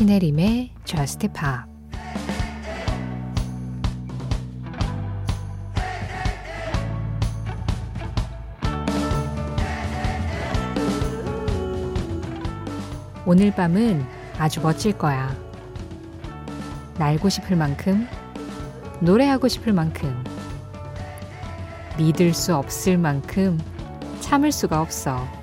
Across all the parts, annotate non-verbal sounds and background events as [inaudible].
신혜림의 Just Pop 오늘 밤은 아주 멋질 거야. 날고 싶을 만큼, 노래하고 싶을 만큼, 믿을 수 없을 만큼 참을 수가 없어.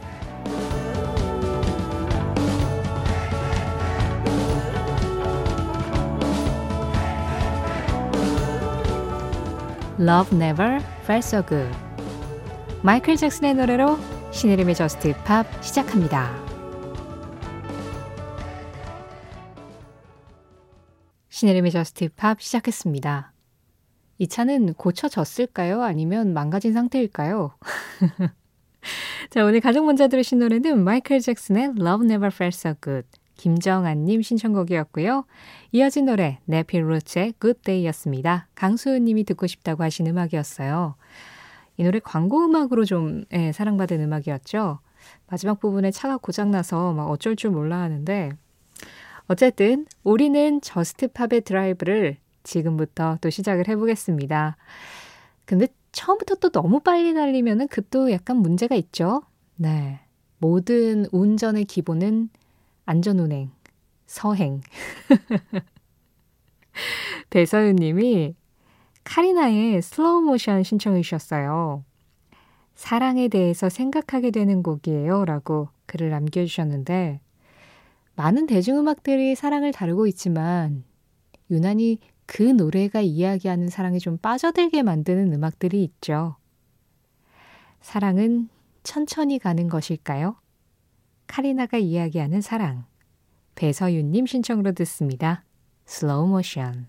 Love Never Felt So Good 마이클 잭슨의 노래로 신혜림의 JUST POP 시작합니다. 신혜림의 JUST POP 시작했습니다. 이 차는 고쳐졌을까요? 아니면 망가진 상태일까요? [laughs] 자, 오늘 가장 먼저 들으신 노래는 마이클 잭슨의 Love Never Felt So Good 김정아님 신청곡이었고요. 이어진 노래 네필 루츠의 Good Day였습니다. 강수은님이 듣고 싶다고 하신 음악이었어요. 이 노래 광고 음악으로 좀 예, 사랑받은 음악이었죠. 마지막 부분에 차가 고장나서 막 어쩔 줄 몰라 하는데 어쨌든 우리는 저스트팝의 드라이브를 지금부터 또 시작을 해보겠습니다. 근데 처음부터 또 너무 빨리 달리면은 그 또 약간 문제가 있죠. 네. 모든 운전의 기본은 안전운행, 서행. [laughs] 배서윤 님이 카리나의 Slow Motion 신청해 주셨어요. 사랑에 대해서 생각하게 되는 곡이에요. 라고 글을 남겨주셨는데, 많은 대중음악들이 사랑을 다루고 있지만, 유난히 그 노래가 이야기하는 사랑에 좀 빠져들게 만드는 음악들이 있죠. 사랑은 천천히 가는 것일까요? 카리나가 이야기하는 사랑. 배서윤님 신청으로 듣습니다. Slow Motion.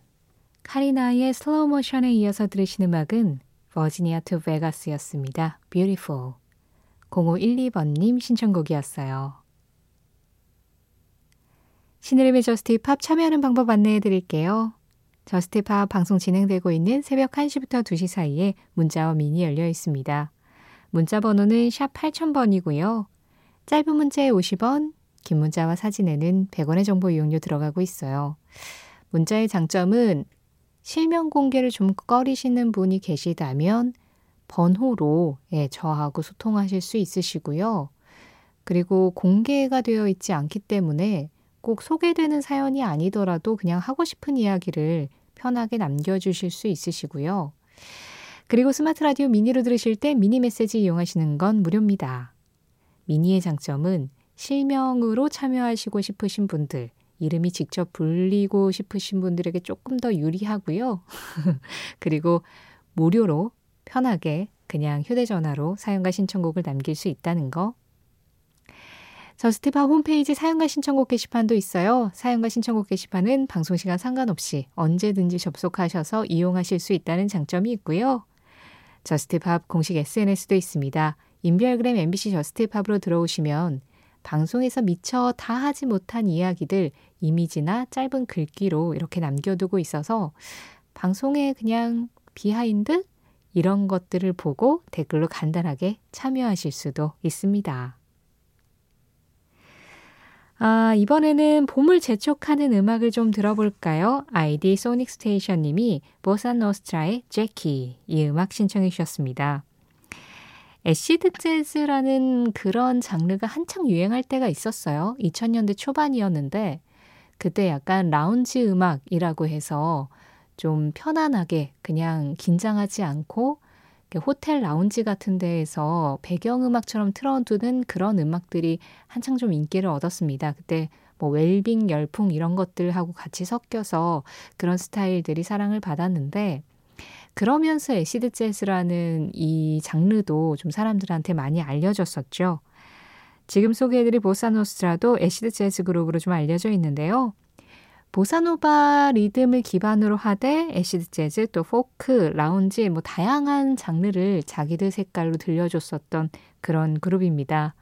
카리나의 Slow Motion에 이어서 들으신 음악은 Virginia To Vegas였습니다. Beautiful. 0512번님 신청곡이었어요. 신혜림의 JUST POP 참여하는 방법 안내해 드릴게요. JUST POP 방송 진행되고 있는 새벽 1시부터 2시 사이에 문자와 미니 열려 있습니다. 문자 번호는 샵 8000번이고요. 짧은 문자에 50원, 긴 문자와 사진에는 100원의 정보 이용료 들어가고 있어요. 문자의 장점은 실명 공개를 좀 꺼리시는 분이 계시다면 번호로 예, 저하고 소통하실 수 있으시고요. 그리고 공개가 되어 있지 않기 때문에 꼭 소개되는 사연이 아니더라도 그냥 하고 싶은 이야기를 편하게 남겨주실 수 있으시고요. 그리고 스마트 라디오 미니로 들으실 때 미니 메시지 이용하시는 건 무료입니다. 미니의 장점은 실명으로 참여하시고 싶으신 분들, 이름이 직접 불리고 싶으신 분들에게 조금 더 유리하고요. [laughs] 그리고 무료로 편하게 그냥 휴대전화로 사용과 신청곡을 남길 수 있다는 거. 저스티팝 홈페이지 사용과 신청곡 게시판도 있어요. 사용과 신청곡 게시판은 방송시간 상관없이 언제든지 접속하셔서 이용하실 수 있다는 장점이 있고요. JUST POP 공식 SNS도 있습니다. 인별그램 MBC JUST POP으로 들어오시면 방송에서 미처 다 하지 못한 이야기들 이미지나 짧은 글귀로 이렇게 남겨두고 있어서 방송에 그냥 behind 이런 것들을 보고 댓글로 간단하게 참여하실 수도 있습니다. 아, 이번에는 봄을 재촉하는 음악을 좀 들어볼까요? 아이디 Sonic Station 님이 Bossa Nostra의 Jackie 이 음악 신청해 주셨습니다. 애시드 재즈라는 그런 장르가 한창 유행할 때가 있었어요. 2000년대 초반이었는데 그때 약간 라운지 음악이라고 해서 좀 편안하게 그냥 긴장하지 않고 호텔 라운지 같은 데에서 배경음악처럼 틀어두는 그런 음악들이 한창 좀 인기를 얻었습니다. 그때 뭐 웰빙 열풍 이런 것들하고 같이 섞여서 그런 스타일들이 사랑을 받았는데 그러면서 acid jazz라는 이 장르도 좀 사람들한테 많이 알려졌었죠. 지금 소개해드릴 Bossa Nostra도 acid jazz 그룹으로 좀 알려져 있는데요. 보사노바 리듬을 기반으로 하되 acid jazz 또 포크, 라운지 뭐 다양한 장르를 자기들 색깔로 들려줬었던 그런 그룹입니다.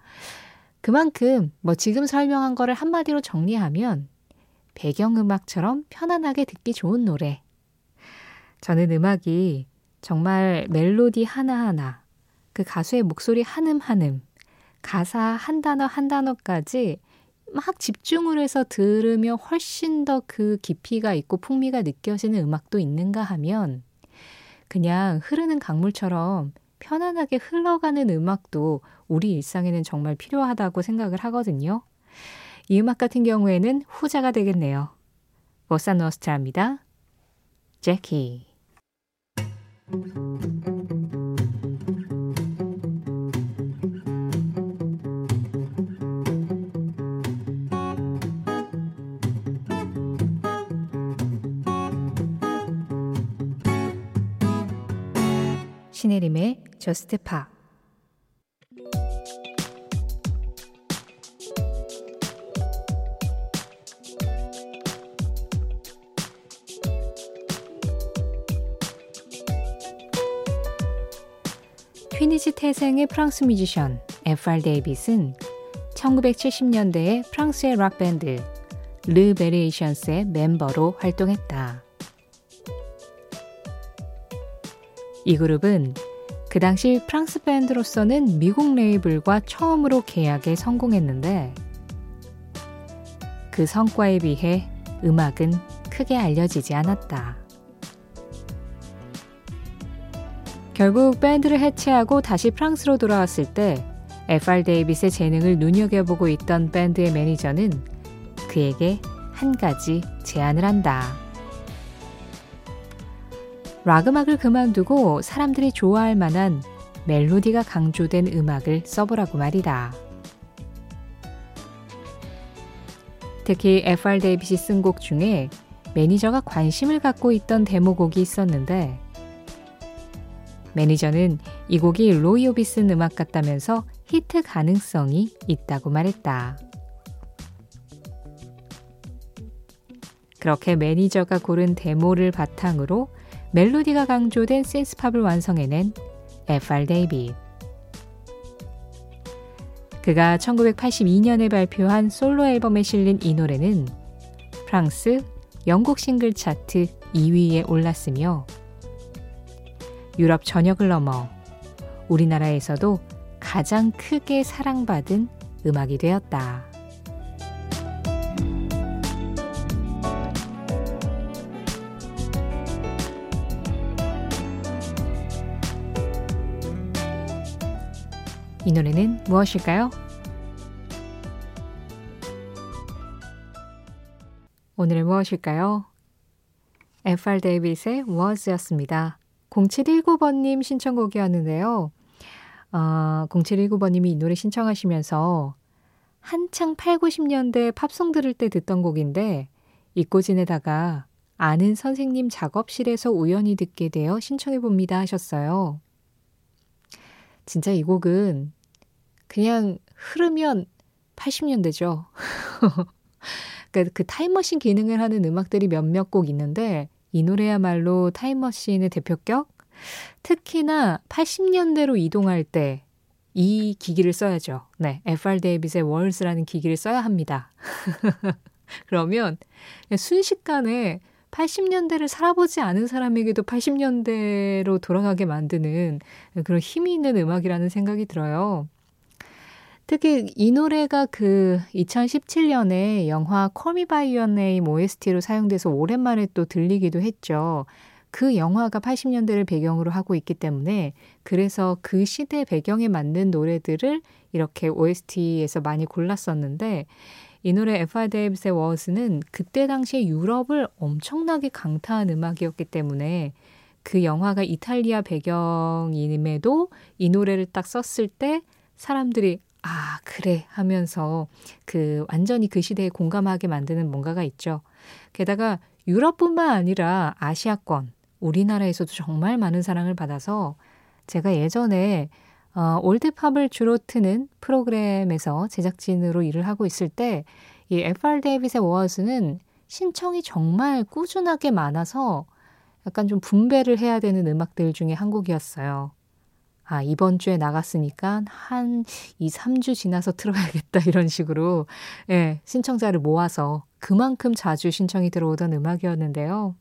그만큼 뭐 지금 설명한 거를 한마디로 정리하면 배경음악처럼 편안하게 듣기 좋은 노래 저는 음악이 정말 멜로디 하나하나, 그 가수의 목소리 한음 한음, 가사 한 단어 한 단어까지 막 집중을 해서 들으며 훨씬 더 그 깊이가 있고 풍미가 느껴지는 음악도 있는가 하면 그냥 흐르는 강물처럼 편안하게 흘러가는 음악도 우리 일상에는 정말 필요하다고 생각을 하거든요. 이 음악 같은 경우에는 후자가 되겠네요. 보사노스트라입니다. 제키 신혜림의 저스트 튀니지 태생의 프랑스 뮤지션 F.R. David은 1970년대에 프랑스의 락밴드 르 베리에이션스의 멤버로 활동했다. 이 그룹은 그 당시 프랑스 밴드로서는 미국 레이블과 처음으로 계약에 성공했는데 그 성과에 비해 음악은 크게 알려지지 않았다. 결국 밴드를 해체하고 다시 프랑스로 돌아왔을 때 F.R. David의 재능을 눈여겨보고 있던 밴드의 매니저는 그에게 한 가지 제안을 한다. 락 음악을 그만두고 사람들이 좋아할 만한 멜로디가 강조된 음악을 써보라고 말이다. 특히 F.R. David이 쓴 곡 중에 매니저가 관심을 갖고 있던 데모곡이 있었는데 매니저는 이 곡이 로이 오비슨 음악 같다면서 히트 가능성이 있다고 말했다. 그렇게 매니저가 고른 데모를 바탕으로 멜로디가 강조된 synth-pop을 완성해낸 F.R. David. 그가 1982년에 발표한 솔로 앨범에 실린 이 노래는 프랑스, 영국 싱글 차트 2위에 올랐으며 유럽 전역을 넘어 우리나라에서도 가장 크게 사랑받은 음악이 되었다. 이 노래는 무엇일까요? 오늘은 무엇일까요? F.R. 데이빗의 Was였습니다. 0719번님 신청곡이었는데요. 어, 0719번님이 이 노래 신청하시면서 한창 8, 90년대 팝송 들을 때 듣던 곡인데 잊고 지내다가 아는 선생님 작업실에서 우연히 듣게 되어 신청해 봅니다 하셨어요. 진짜 이 곡은 그냥 흐르면 80년대죠. [laughs] 그러니까 그 타임머신 기능을 하는 음악들이 몇몇 곡 있는데 이 노래야말로 타임머신의 대표격? 특히나 80년대로 이동할 때 이 기기를 써야죠. 네, FR 데이빗의 월스라는 기기를 써야 합니다. [laughs] 그러면 순식간에 80년대를 살아보지 않은 사람에게도 80년대로 돌아가게 만드는 그런 힘이 있는 음악이라는 생각이 들어요. 특히 이 노래가 그 2017년에 영화 Me By Your Name OST로 사용돼서 오랜만에 또 들리기도 했죠. 그 영화가 80년대를 배경으로 하고 있기 때문에 그래서 그 시대 배경에 맞는 노래들을 이렇게 OST에서 많이 골랐었는데 이 노래 에파 데이빗의 워스는 그때 당시에 유럽을 엄청나게 강타한 음악이었기 때문에 그 영화가 이탈리아 배경임에도 이 노래를 딱 썼을 때 사람들이 아, 그래 하면서 그 완전히 그 시대에 공감하게 만드는 뭔가가 있죠. 게다가 유럽뿐만 아니라 아시아권, 우리나라에서도 정말 많은 사랑을 받아서 제가 예전에 어, 올드팝을 주로 트는 프로그램에서 제작진으로 일을 하고 있을 때 이 F.R. 데이빗의 워즈는 신청이 정말 꾸준하게 많아서 약간 좀 분배를 해야 되는 음악들 중에 한 곡이었어요. 아, 이번 주에 나갔으니까 한 2, 3주 지나서 [laughs] 틀어야겠다 이런 식으로 예, 신청자를 모아서 그만큼 자주 신청이 들어오던 음악이었는데요.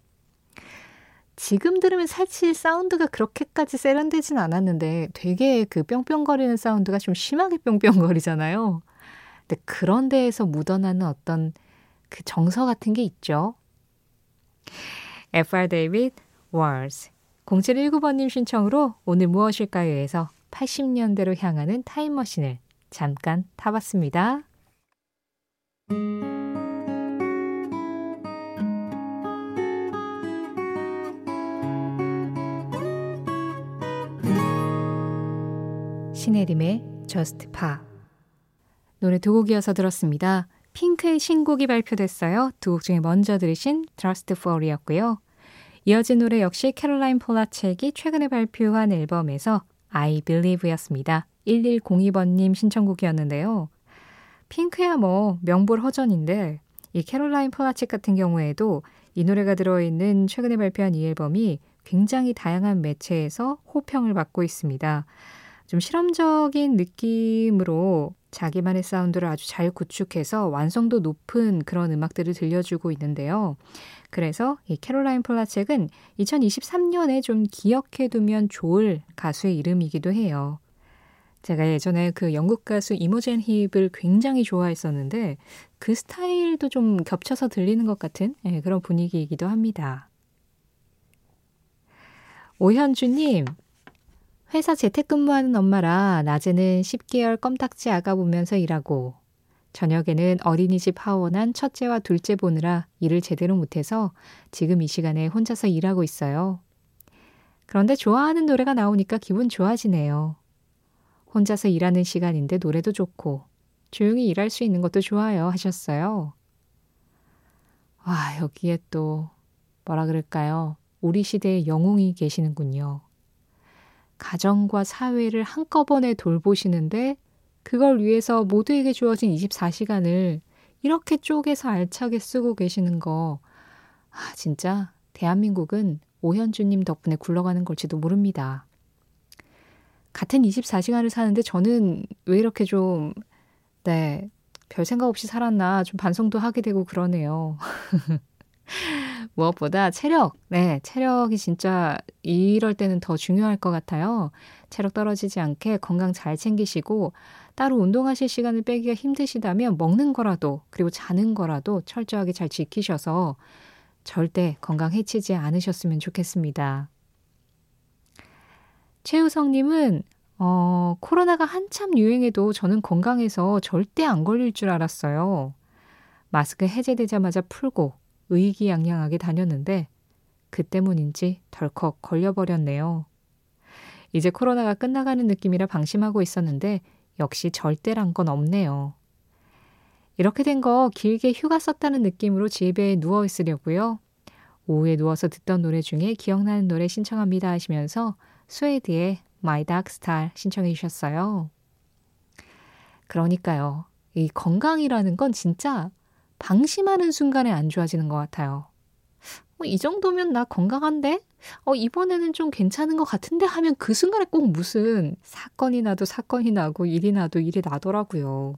지금 들으면 사실 사운드가 그렇게까지 세련되진 않았는데 되게 그 뿅뿅거리는 사운드가 좀 심하게 뿅뿅거리잖아요. 근데 그런 데에서 묻어나는 어떤 그 정서 같은 게 있죠. FR 데이빗 Wars 0719번님 신청으로 오늘 무엇일까요에서 80년대로 향하는 타임머신을 잠깐 타봤습니다. 신혜림의 Just Pa 노래 두 곡이어서 들었습니다. 핑크의 신곡이 발표됐어요. 두 곡 중에 먼저 들으신 Trust Fall이었고요. 이어진 노래 역시 캐롤라인 폴라책이 최근에 발표한 앨범에서 I Believe였습니다. 1102번님 신청곡이었는데요. 핑크야 뭐 명불허전인데 이 캐롤라인 폴라책 같은 경우에도 이 노래가 들어있는 최근에 발표한 이 앨범이 굉장히 다양한 매체에서 호평을 받고 있습니다. 좀 실험적인 느낌으로 자기만의 사운드를 아주 잘 구축해서 완성도 높은 그런 음악들을 들려주고 있는데요. 그래서 이 캐롤라인 폴라책은 2023년에 좀 기억해두면 좋을 가수의 이름이기도 해요. 제가 예전에 그 영국 가수 이모젠 힙을 굉장히 좋아했었는데 그 스타일도 좀 겹쳐서 들리는 것 같은 예, 그런 분위기이기도 합니다. 오현주님, 회사 재택근무하는 엄마라 낮에는 10개월 껌딱지 아가 보면서 일하고 저녁에는 어린이집 하원한 첫째와 둘째 보느라 일을 제대로 못해서 지금 이 시간에 혼자서 일하고 있어요. 그런데 좋아하는 노래가 나오니까 기분 좋아지네요. 혼자서 일하는 시간인데 노래도 좋고 조용히 일할 수 있는 것도 좋아요 하셨어요. 와, 여기에 또 뭐라 그럴까요? 우리 시대의 영웅이 계시는군요. 가정과 사회를 한꺼번에 돌보시는데 그걸 위해서 모두에게 주어진 24시간을 이렇게 쪼개서 알차게 쓰고 계시는 거, 아, 진짜 대한민국은 오현주님 덕분에 굴러가는 걸지도 모릅니다. 같은 24시간을 사는데 저는 왜 이렇게 좀, 네, 별 생각 없이 살았나 좀 반성도 하게 되고 그러네요. [laughs] [laughs] 무엇보다 체력, 네, 체력이 진짜 이럴 때는 더 중요할 것 같아요. 체력 떨어지지 않게 건강 잘 챙기시고 따로 운동하실 시간을 빼기가 힘드시다면 먹는 거라도 그리고 자는 거라도 철저하게 잘 지키셔서 절대 건강 해치지 않으셨으면 좋겠습니다. 최우성님은 어, 코로나가 한참 유행해도 저는 건강해서 절대 안 걸릴 줄 알았어요. 마스크 해제되자마자 풀고 의기양양하게 다녔는데 그 때문인지 덜컥 걸려버렸네요. 이제 코로나가 끝나가는 느낌이라 방심하고 있었는데 역시 절대란 건 없네요. 이렇게 된 거 길게 휴가 썼다는 느낌으로 집에 누워 있으려고요. 오후에 누워서 듣던 노래 중에 기억나는 노래 신청합니다 하시면서 스웨드의 My Dark Star 신청해 주셨어요. 그러니까요. 이 건강이라는 건 진짜 방심하는 순간에 안 좋아지는 것 같아요. 어, 이 정도면 나 건강한데? 어, 이번에는 좀 괜찮은 것 같은데 하면 그 순간에 꼭 무슨 사건이 나도 사건이 나고 일이 나도 일이 나더라고요.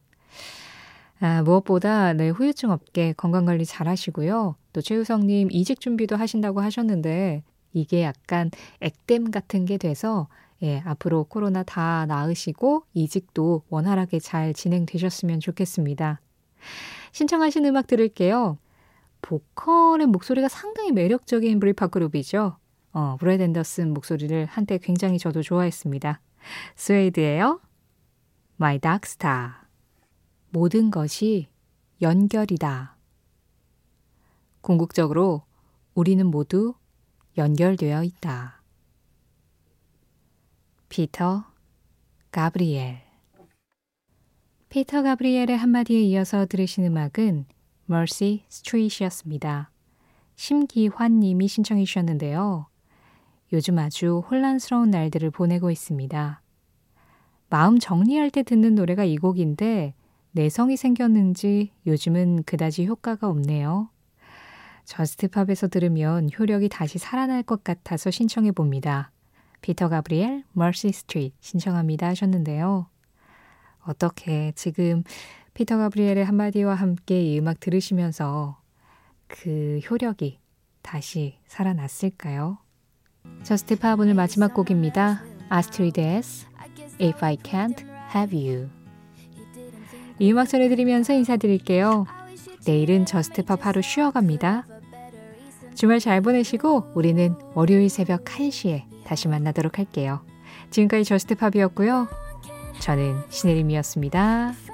아, 무엇보다 네, 후유증 없게 건강관리 잘 하시고요. 또 최우성님 이직 준비도 하신다고 하셨는데 이게 약간 액땜 같은 게 돼서 예, 앞으로 코로나 다 나으시고 이직도 원활하게 잘 진행되셨으면 좋겠습니다. 신청하신 음악 들을게요. 보컬의 목소리가 상당히 매력적인 브리파 그룹이죠. 어, 브래드 앤더슨 목소리를 한때 굉장히 저도 좋아했습니다. 스웨이드예요. My Dark Star. 모든 것이 연결이다. 궁극적으로 우리는 모두 연결되어 있다. 피터 가브리엘 피터 가브리엘의 한마디에 이어서 들으신 음악은 Mercy Street이었습니다. 심기환 님이 신청해 주셨는데요. 요즘 아주 혼란스러운 날들을 보내고 있습니다. 마음 정리할 때 듣는 노래가 이 곡인데 내성이 생겼는지 요즘은 그다지 효과가 없네요. 저스트팝에서 들으면 효력이 다시 살아날 것 같아서 신청해 봅니다. 피터 가브리엘, Mercy Street 신청합니다 하셨는데요. 어떻게 지금 피터 가브리엘의 한마디와 함께 이 음악 들으시면서 그 효력이 다시 살아났을까요? JUST POP 오늘 마지막 곡입니다. Astrid S의 If I Can't Have You 이 음악 전해드리면서 인사드릴게요. 내일은 JUST POP 하루 쉬어갑니다. 주말 잘 보내시고 우리는 월요일 새벽 1시에 다시 만나도록 할게요. 지금까지 JUST POP이었고요. 저는 신혜림이었습니다.